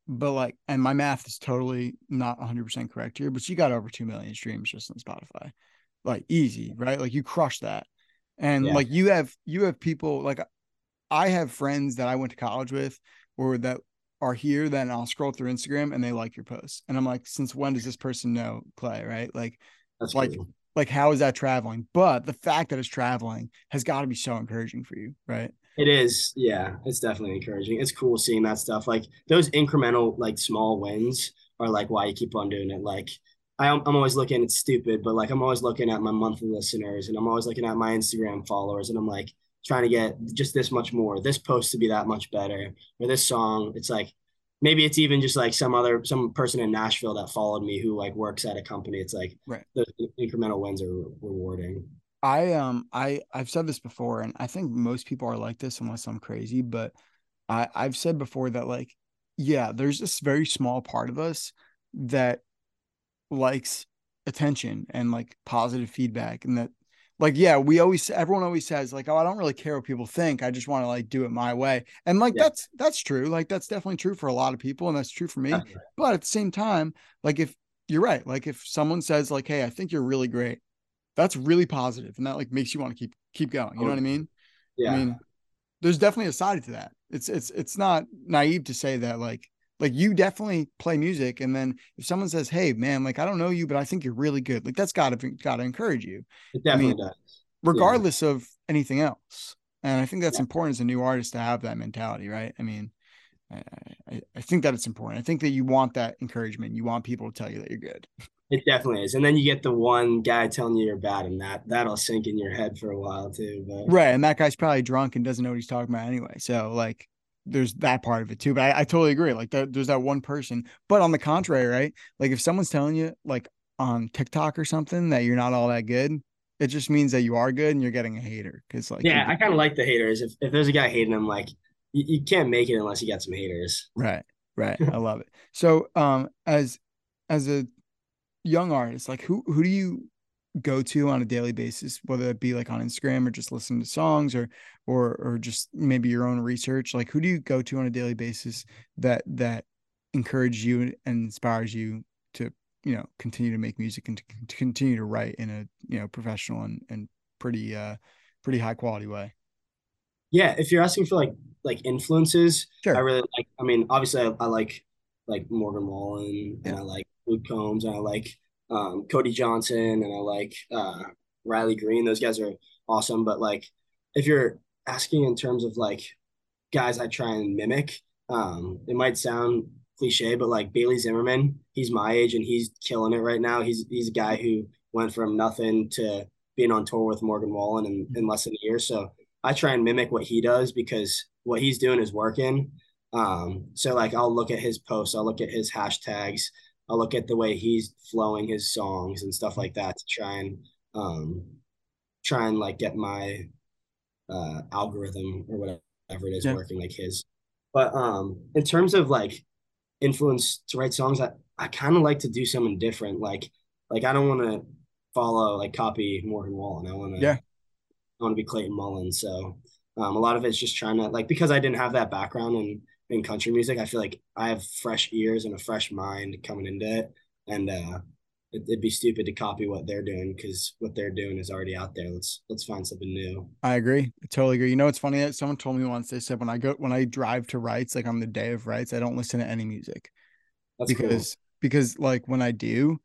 but like, and my math is totally not 100% correct here, but you got over 2 million streams just on Spotify. Like, easy, right? Like, you crush that. And yeah. like, you have, you have people like, I have friends that I went to college with or that are here, then I'll scroll through Instagram and they like your posts. And I'm like, since when does this person know Clay? Right. Like, That's like, like how is that traveling but the fact that it's traveling has got to be so encouraging for you right it is yeah it's definitely encouraging it's cool seeing that stuff like those incremental like small wins are like why you keep on doing it like I'm, I'm always looking it's stupid but like i'm always looking at my monthly listeners and i'm always looking at my instagram followers and i'm like trying to get just this much more this post to be that much better or this song it's like maybe it's even just like some other some person in Nashville that followed me who like works at a company. It's like right. the incremental wins are rewarding. I um I I've said this before, and I think most people are like this unless I'm crazy, but I I've said before that like yeah, there's this very small part of us that likes attention and like positive feedback and that like yeah we always everyone always says like oh i don't really care what people think. I just want to like do it my way. And like yeah. that's that's true. Like that's definitely true for a lot of people and that's true for me. But at the same time like if you're right. Like if someone says like hey i think you're really great that's really positive and that like makes you want to keep keep going. You know what i mean? Yeah. i mean there's definitely a side to that. It's it's it's not naive to say that like like you definitely play music and then if someone says hey man like i don't know you but i think you're really good like that's gotta gotta encourage you it definitely I mean, does regardless yeah. of anything else and i think that's yeah. important as a new artist to have that mentality right i mean I, I, think that it's important i think that you want that encouragement you want people to tell you that you're good it definitely is and then you get the one guy telling you you're bad and that that'll sink in your head for a while too but. right and that guy's probably drunk and doesn't know what he's talking about anyway so like there's that part of it too. But I, I totally agree. Like that, there's that one person. But on the contrary, right? Like if someone's telling you like on TikTok or something that you're not all that good, it just means that you are good and you're getting a hater. Cause like yeah, I kind of like the haters. If if there's a guy hating them, like you, you can't make it unless you got some haters. Right. Right. I love it. So um as as a young artist, like who who do you go to on a daily basis, whether it be like on Instagram or just listen to songs or or or just maybe your own research? Like who do you go to on a daily basis that that encourages you and inspires you to you know continue to make music and to, to continue to write in a you know professional and and pretty uh pretty high quality way? Yeah, if you're asking for like like influences, sure. I really like. I mean, obviously, I, I like like Morgan Wallen yeah. and I like Luke Combs and I like um, Cody Johnson and I like uh, Riley Green. Those guys are awesome. But like, if you're asking in terms of like guys I try and mimic, um, it might sound cliche, but like Bailey Zimmerman, he's my age and he's killing it right now. He's he's a guy who went from nothing to being on tour with Morgan Wallen in, in less than a year. So I try and mimic what he does because what he's doing is working. Um, so like I'll look at his posts, I'll look at his hashtags, I'll look at the way he's flowing his songs and stuff like that to try and um, try and like get my uh, algorithm or whatever it is yeah. working like his. But um, in terms of like influence to write songs, I, I kind of like to do something different. Like like I don't want to follow like copy Morgan Wallen. I want to yeah. I want to be Clayton Mullen. So um, a lot of it's just trying to like because I didn't have that background and in country music. I feel like I have fresh ears and a fresh mind coming into it, and uh, it, would be stupid to copy what they're doing because what they're doing is already out there. Let's let's find something new. I agree. I totally agree. You know, it's funny. That someone told me once. They said when I go when I drive to writes, like on the day of writes, I don't listen to any music That's because cool. because like when I do,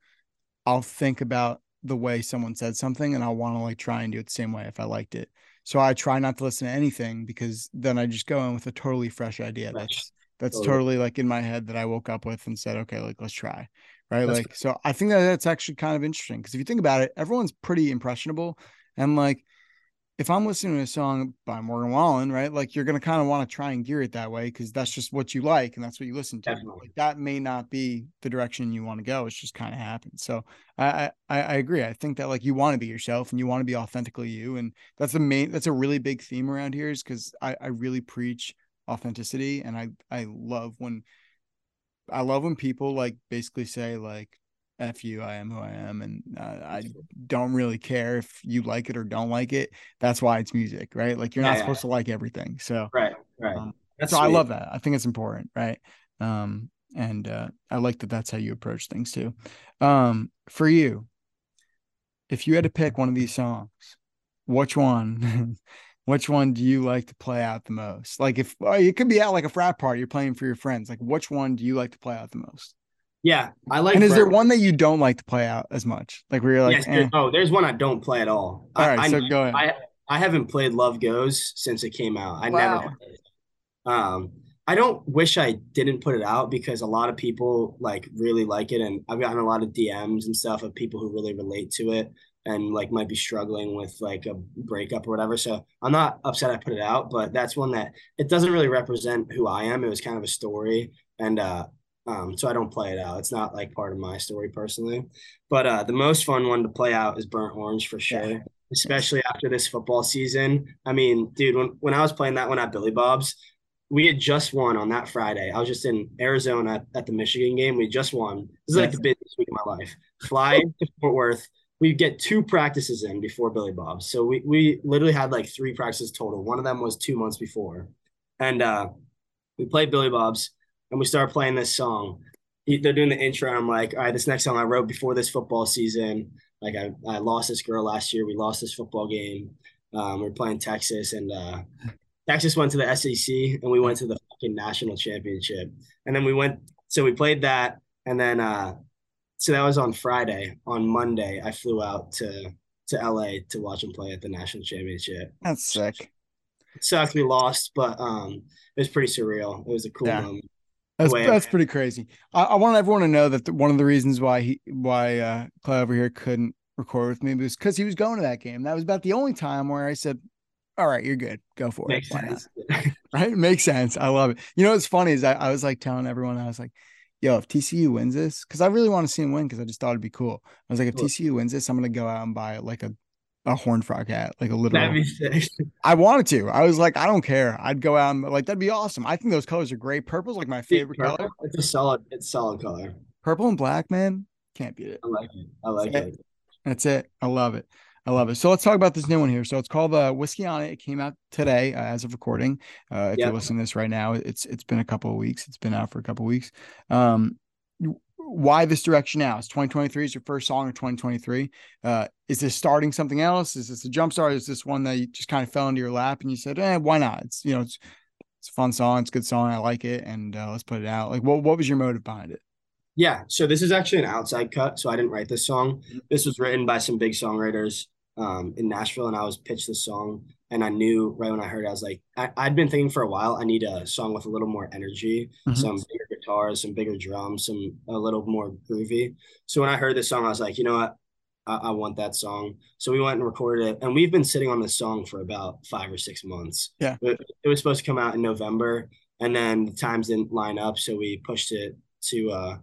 I'll think about the way someone said something and I'll want to like try and do it the same way if I liked it. So I try not to listen to anything because then I just go in with a totally fresh idea. Fresh. That's that's totally. totally. like in my head that I woke up with and said, okay, like let's try. Right. That's like, so I think that that's actually kind of interesting because if you think about it, everyone's pretty impressionable. And like, if I'm listening to a song by Morgan Wallen, right, like you're going to kind of want to try and gear it that way because that's just what you like and that's what you listen to. Like, that may not be the direction you want to go. It's just kind of happens. So I, I I agree. I think that like you want to be yourself and you want to be authentically you, and that's the main. That's a really big theme around here is because I I really preach authenticity, and I I love when I love when people like basically say like F you, I am who I am. And uh, I don't really care if you like it or don't like it. That's why it's music, right? Like you're not yeah, supposed yeah. to like everything. So, right, right. Um, so sweet. I love that. I think it's important, right? Um, and uh, I like that that's how you approach things too. Um, for you, if you had to pick one of these songs, which one? which one do you like to play out the most? Like if oh, it could be at like a frat party, you're playing for your friends. Like which one do you like to play out the most? Yeah, I like. And is there one that you don't like to play out as much? Like where you're like, yes, eh. oh, there's one I don't play at all. All right, I, so I, go ahead. I I haven't played Love Goes since it came out. I wow. never. Um, I don't wish I didn't put it out because a lot of people like really like it, and I've gotten a lot of DMs and stuff of people who really relate to it. and like might be struggling with like a breakup or whatever. So I'm not upset I put it out, but that's one that it doesn't really represent who I am. It was kind of a story, and uh, um, so I don't play it out. It's not like part of my story personally. But uh, the most fun one to play out is Burnt Orange for sure. Yeah. Especially after this football season. I mean, dude, when, when I was playing that one at Billy Bob's, we had just won on that Friday. I was just in Arizona at, the Michigan game. We just won. This is like the busiest week of my life. Fly to Fort Worth. We get two practices in before Billy Bob's. So we we literally had like three practices total. One of them was two months before. And uh we played Billy Bob's and we started playing this song. They're doing the intro. I'm like, all right, this next song I wrote before this football season. Like I, I lost this girl last year. We lost this football game. Um, we are playing Texas and uh, Texas went to the SEC and we went to the fucking national championship. And then we went, so we played that. And then, uh, so that was on Friday. On Monday, I flew out to, to LA to watch them play at the national championship. That's sick. It sucked. We lost, but um, it was pretty surreal. It was a cool yeah. moment. That's that's pretty crazy. I, I, want everyone to know that the, one of the reasons why he why uh Clay over here couldn't record with me was because he was going to that game. That was about the only time where I said, "All right, you're good. Go for Makes it." Sense. right? Makes sense. I love it. You know what's funny is I, I was like telling everyone I was like, "Yo, if TCU wins this, because I really want to see him win, because I just thought it'd be cool." I was like, "If cool. TCU wins this, I'm gonna go out and buy like a a horn frog hat, like a little. I wanted to. I was like, I don't care. I'd go out and like that'd be awesome. I think those colors are great. Purple's like my favorite Purple, color. It's a solid, it's solid color. Purple and black, man, can't beat it. I like it. I like That's it. it. That's it. I love it. I love it. So let's talk about this new one here. So it's called uh, Whiskey on It. It came out today uh, as of recording. Uh, if yep. you're listening to this right now, it's it's been a couple of weeks. It's been out for a couple of weeks. Um, why this direction now? Is 2023 is your first song of 2023? Uh, is this starting something else? Is this a jump start? Is this one that you just kind of fell into your lap and you said, eh, why not? It's you know, it's it's a fun song, it's a good song, I like it, and uh, let's put it out. Like, what what was your motive behind it? Yeah, so this is actually an outside cut. So I didn't write this song. Mm-hmm. This was written by some big songwriters um, in Nashville, and I was pitched this song and I knew right when I heard it, I was like, I, had been thinking for a while, I need a song with a little more energy, mm-hmm. some bigger guitars, some bigger drums, some a little more groovy. So when I heard this song, I was like, you know what? I, I want that song. So we went and recorded it. And we've been sitting on this song for about five or six months. Yeah. It, it was supposed to come out in November. And then the times didn't line up. So we pushed it to uh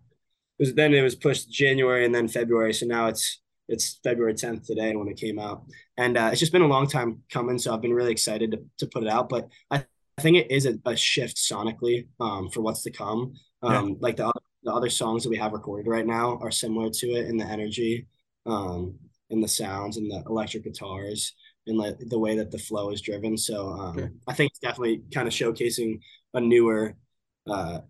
it was then it was pushed January and then February. So now it's it's February 10th today when it came out. And uh, it's just been a long time coming. So I've been really excited to, to put it out. But I, I think it is a, a shift sonically um, for what's to come. Um, yeah. Like the, the other songs that we have recorded right now are similar to it in the energy, um, in the sounds, and the electric guitars, and like the way that the flow is driven. So um, okay. I think it's definitely kind of showcasing a newer, uh,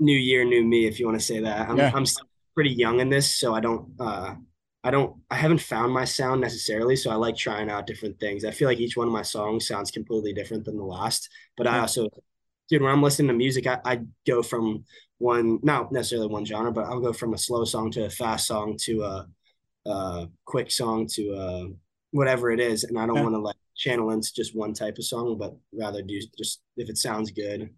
new year, new me, if you want to say that. I'm, yeah. I'm pretty young in this, so I don't. Uh, I don't I haven't found my sound necessarily, so I like trying out different things. I feel like each one of my songs sounds completely different than the last. But I also dude, when I'm listening to music, I, I go from one not necessarily one genre, but I'll go from a slow song to a fast song to a, a quick song to a whatever it is. And I don't yeah. want to like channel into just one type of song, but rather do just if it sounds good.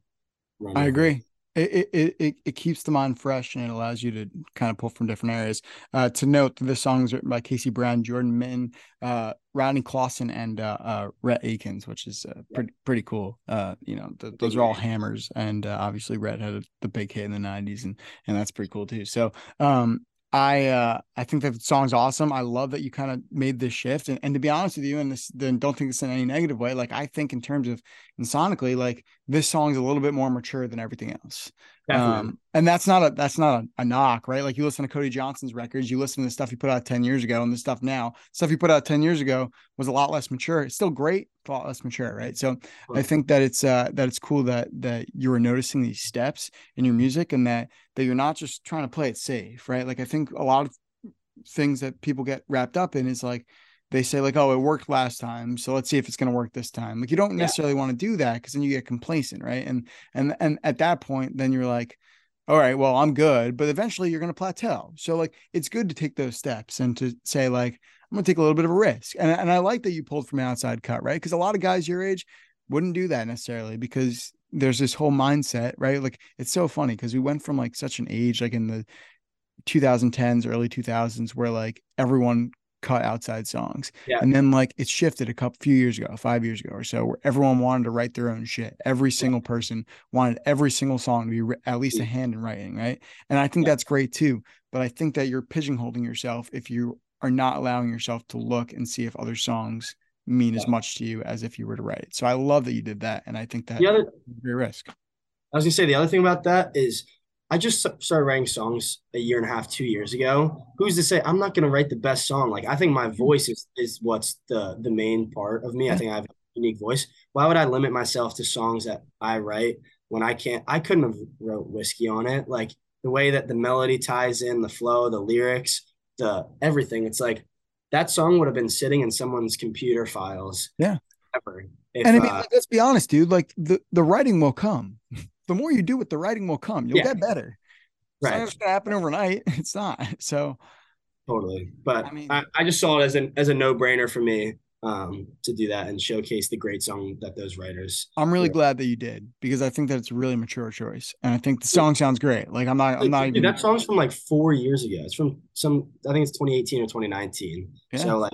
I agree it, it it it keeps the mind fresh and it allows you to kind of pull from different areas. Uh, to note, that the songs written by Casey Brown, Jordan Minton, uh, Rodney Clawson, and uh, uh, Rhett Akins, which is uh, pretty pretty cool. Uh, you know, the, those are all hammers, and uh, obviously Rhett had a, the big hit in the '90s, and and that's pretty cool too. So, um, I uh I think that the song's awesome. I love that you kind of made this shift. And, and to be honest with you, and this then don't think this in any negative way. Like I think in terms of and sonically, like this song's a little bit more mature than everything else. Um, and that's not a that's not a, a, knock, right? Like you listen to Cody Johnson's records, you listen to the stuff he put out 10 years ago, and the stuff now, stuff he put out 10 years ago was a lot less mature. It's still great, a lot less mature, right? So right. I think that it's uh that it's cool that that you were noticing these steps in your music and that that you're not just trying to play it safe, right? Like I think a lot of things that people get wrapped up in is like they say like oh it worked last time so let's see if it's going to work this time. Like you don't necessarily yeah. want to do that because then you get complacent right? And and and at that point then you're like all right well i'm good but eventually you're going to plateau. So like it's good to take those steps and to say like i'm going to take a little bit of a risk. And, and i like that you pulled from an outside cut right? Because a lot of guys your age wouldn't do that necessarily because there's this whole mindset right? Like it's so funny because we went from like such an age like in the 2010s early 2000s where like everyone cut outside songs. Yeah. And then like it shifted a couple few years ago, five years ago or so, where everyone wanted to write their own shit. Every single person wanted every single song to be at least a mm. hand in writing, right? And I think yeah. that's great too. But I think that you're pigeonholing yourself if you are not allowing yourself to look and see if other songs mean yeah. as much to you as if you were to write it. So I love that you did that, and I think that the other risk. I was gonna say the other thing about that is I just started writing songs a year and a half, two years ago. Who's to say I'm not gonna write the best song? Like I think my mm-hmm. voice is is what's the the main part of me. I think I have a unique voice. Why would I limit myself to songs that I write when I can't? I couldn't have wrote whiskey on it. Like the way that the melody ties in, the flow, the lyrics, the everything. It's like that song would have been sitting in someone's computer files. Yeah. If, and I mean, uh, let's be honest, dude. Like the the writing will come. The more you do it, the writing will come. You'll yeah. get better. It's right. not gonna happen overnight. It's not. So totally. But I mean, I, I just saw it as an as a no brainer for me um, to do that and showcase the great song that those writers. I'm really glad that you did because I think that it's a really mature choice, and I think the song sounds great. Like I'm not, I'm not even. That song's from like four years ago. It's from some, I think it's 2018 or 2019. Yeah. So like,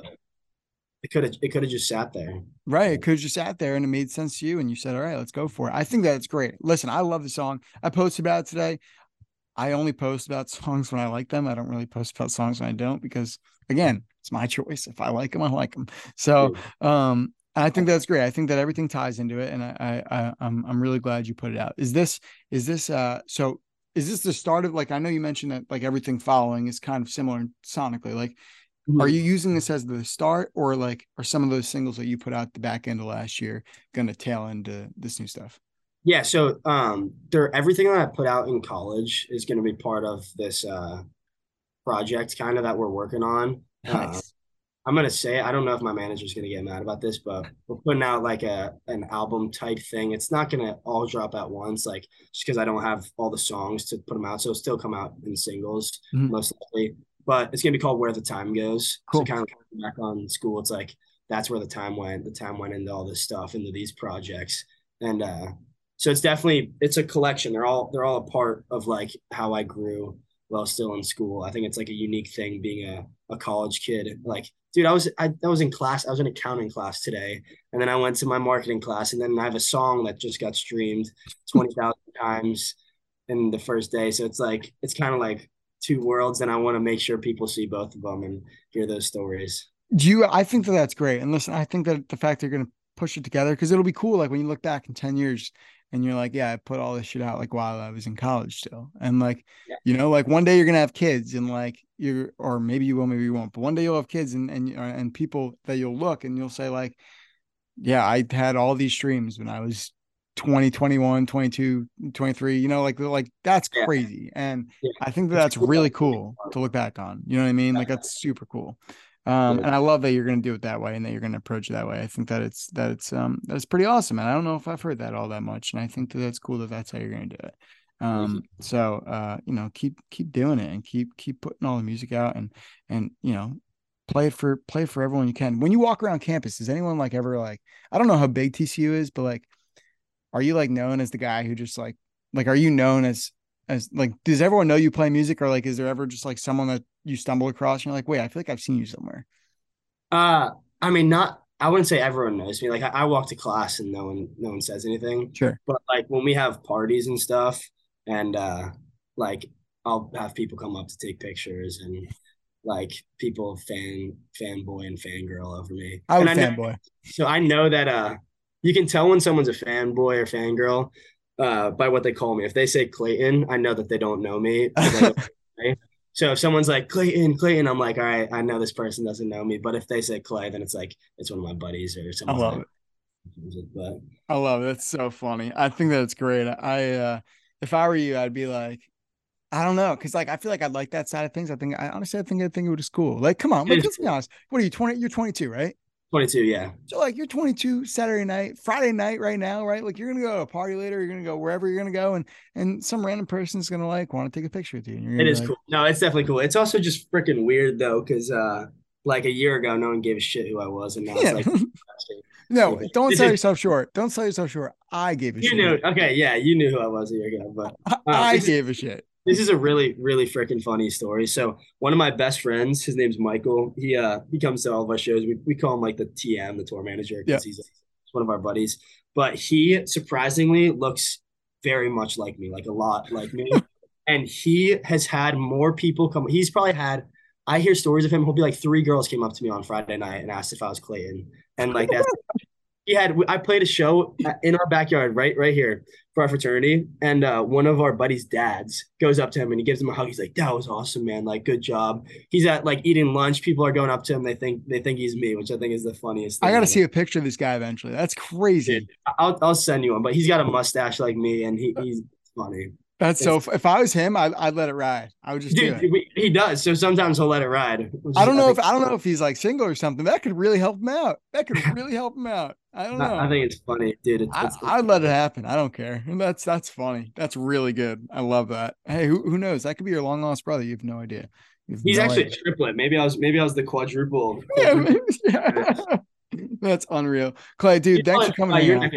it could have, it could have just sat there. Right, it could have just sat there, and it made sense to you, and you said, "All right, let's go for it." I think that's great. Listen, I love the song. I posted about it today. I only post about songs when I like them. I don't really post about songs when I don't because, again, it's my choice. If I like them, I like them. So, um, I think that's great. I think that everything ties into it, and I, I, I I'm, I'm really glad you put it out. Is this, is this, uh, so is this the start of like? I know you mentioned that like everything following is kind of similar sonically. Like, mm-hmm. are you using this as the start, or like are some of those singles that you put out the back end of last year going to tail into this new stuff? Yeah, so um, there everything that I put out in college is going to be part of this uh project, kind of that we're working on. Nice. Uh, I'm gonna say I don't know if my manager's gonna get mad about this, but we're putting out like a an album type thing. It's not gonna all drop at once, like just because I don't have all the songs to put them out. So it'll still come out in singles mm-hmm. most likely. But it's gonna be called Where the Time Goes. Cool. So kind of back on school, it's like that's where the time went. The time went into all this stuff, into these projects, and uh, so it's definitely it's a collection. They're all they're all a part of like how I grew while still in school. I think it's like a unique thing being a, a college kid. Like, dude, I was I, I was in class, I was in accounting class today, and then I went to my marketing class, and then I have a song that just got streamed twenty thousand times in the first day. So it's like it's kind of like two worlds, and I want to make sure people see both of them and hear those stories. Do you? I think that that's great, and listen, I think that the fact they're going to push it together because it'll be cool. Like when you look back in ten years and you're like, yeah, I put all this shit out like while I was in college still. And like, yeah. you know, like one day you're gonna have kids and like you're or maybe you will, maybe you won't, but one day you'll have kids and and and people that you'll look and you'll say, like, yeah, I had all these streams when I was 20, 21, 22, 23, you know, like like that's yeah. crazy. And yeah. I think that that's really cool to look back on. You know what I mean? Like that's super cool. Um, and I love that you're going to do it that way and that you're going to approach it that way. I think that it's that it's um that's pretty awesome. And I don't know if I've heard that all that much. And I think that that's cool that that's how you're going to do it. Um, so uh, you know, keep keep doing it and keep keep putting all the music out and and you know, play it for play it for everyone you can. When you walk around campus, does anyone like ever like I don't know how big TCU is, but like, are you like known as the guy who just like like are you known as as like does everyone know you play music? Or like is there ever just like someone that you stumble across and you're like wait i feel like i've seen you somewhere. Uh i mean not i wouldn't say everyone knows me. Like I, I, walk to class and no one no one says anything. Sure. But like when we have parties and stuff and uh like i'll have people come up to take pictures and like people fan fanboy and fangirl over me. I would fanboy. So i know that uh you can tell when someone's a fanboy or fangirl uh, by what they call me. If they say Clayton, I know that they don't know me. so if someone's like Clayton, Clayton, I'm like, all right, I know this person doesn't know me. But if they say Clay, then it's like it's one of my buddies or something. I love like it. But I love it. It's so funny. I think that's great. I uh if I were you, I'd be like, I don't know, because like I feel like I like that side of things. I think I honestly I think I think it was cool. Like, come on, like, let's be honest. What are you 20? You're 22, right? 22, yeah. So like you're 22 Saturday night, Friday night right now, right? Like you're gonna go to a party later, you're gonna go wherever you're gonna go, and and some random person's gonna like want to take a picture with you. it is like, cool. No, it's definitely cool. It's also just freaking weird though, because uh like a year ago, no one gave a shit who I was, and now yeah. it's like no, don't sell yourself short. Don't sell yourself short. I gave a you shit. knew okay, yeah, you knew who I was a year ago, but uh, I gave a shit. This is a really, really freaking funny story. So one of my best friends, his name's Michael. He uh he comes to all of our shows. We, we call him like the TM, the tour manager, because yeah. he's, he's one of our buddies. But he surprisingly looks very much like me, like a lot like me. and he has had more people come. He's probably had. I hear stories of him. He'll be like three girls came up to me on Friday night and asked if I was Clayton, and like that's he had I played a show in our backyard right right here for our fraternity. And uh, one of our buddies dads goes up to him and he gives him a hug. He's like that was awesome man. Like good job. He's at like eating lunch. People are going up to him. They think they think he's me which I think is the funniest I got to see a picture of this guy eventually. That's crazy. Dude, I'll, I'll send you one but he's got a mustache like me and he, he's funny that's so. If I was him, I'd, I'd let it ride. I would just Dude, do it. He does. So sometimes he'll let it ride. I don't know I if I don't know if he's like single or something. That could really help him out. That could really help him out. I don't know. I think it's funny, dude. It's, it's, I, would let it happen. I don't care. That's that's funny. That's really good. I love that. Hey, who, who knows? That could be your long lost brother. You have no idea. Have he's no actually idea. a triplet. Maybe I was maybe I was the quadruple. Yeah, yeah. That's unreal. Clay, dude, thanks for coming. Uh, your neck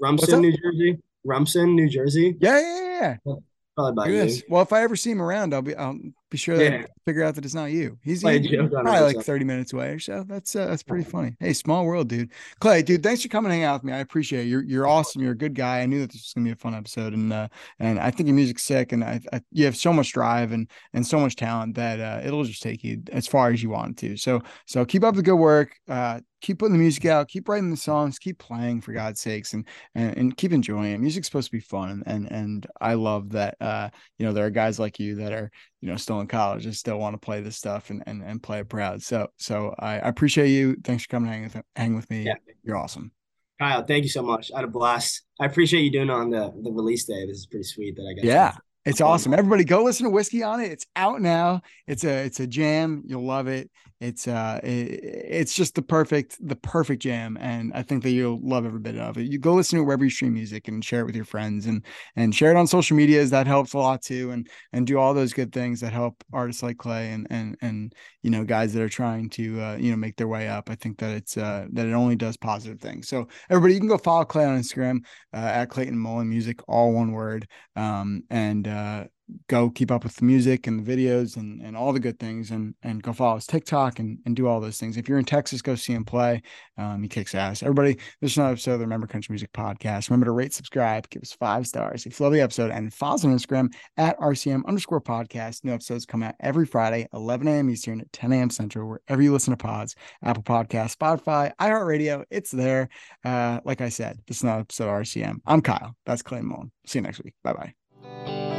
Rumson, New Jersey. Rumson, New Jersey. Yeah, yeah, yeah. Probably by you. Well, if I ever see him around, I'll be I'll be sure yeah. to figure out that it's not you. He's, he's probably like 30 minutes away or so. That's uh, that's pretty funny. Hey, small world, dude. Clay, dude, thanks for coming hang out with me. I appreciate it. You're you're awesome. You're a good guy. I knew that this was gonna be a fun episode, and uh, and I think your music's sick, and I, I you have so much drive and and so much talent that uh, it'll just take you as far as you want to. So so keep up the good work. Uh, keep putting the music out, keep writing the songs, keep playing for God's sakes, and and, and keep enjoying it. Music's supposed to be fun, and and and I love that. Uh, you know, there are guys like you that are you know still in college and still want to play this stuff and and, and play it proud. So so I, I appreciate you. Thanks for coming hang with hang with me. Yeah. You're awesome. Kyle, thank you so much. I had a blast. I appreciate you doing it on the the release day. This is pretty sweet that I got. Yeah. It's awesome. Everybody go listen to Whiskey on it. It's out now. It's a it's a jam. You'll love it. It's uh it, it's just the perfect the perfect jam and I think that you'll love every bit of it. You go listen to wherever you stream music and share it with your friends and and share it on social media. medias that helps a lot too and and do all those good things that help artists like Clay and and and you know guys that are trying to uh, you know make their way up. I think that it's uh that it only does positive things. So everybody you can go follow Clay on Instagram uh, at Clayton Mullen Music all one word um and uh go keep up with the music and the videos and, and all the good things and and go follow his TikTok and, and do all those things. If you're in Texas, go see him play. Um, he kicks ass. Everybody, this is another episode of the Remember Country Music Podcast. Remember to rate, subscribe, give us five stars if you love the episode, and follow us on Instagram at RCM underscore podcast. New episodes come out every Friday, 11 a.m. Eastern at 10 a.m. Central, wherever you listen to pods, Apple Podcast, Spotify, iHeartRadio. It's there. Uh, like I said, this is another episode of RCM. I'm Kyle. That's Clay Mullen. See you next week. Bye bye.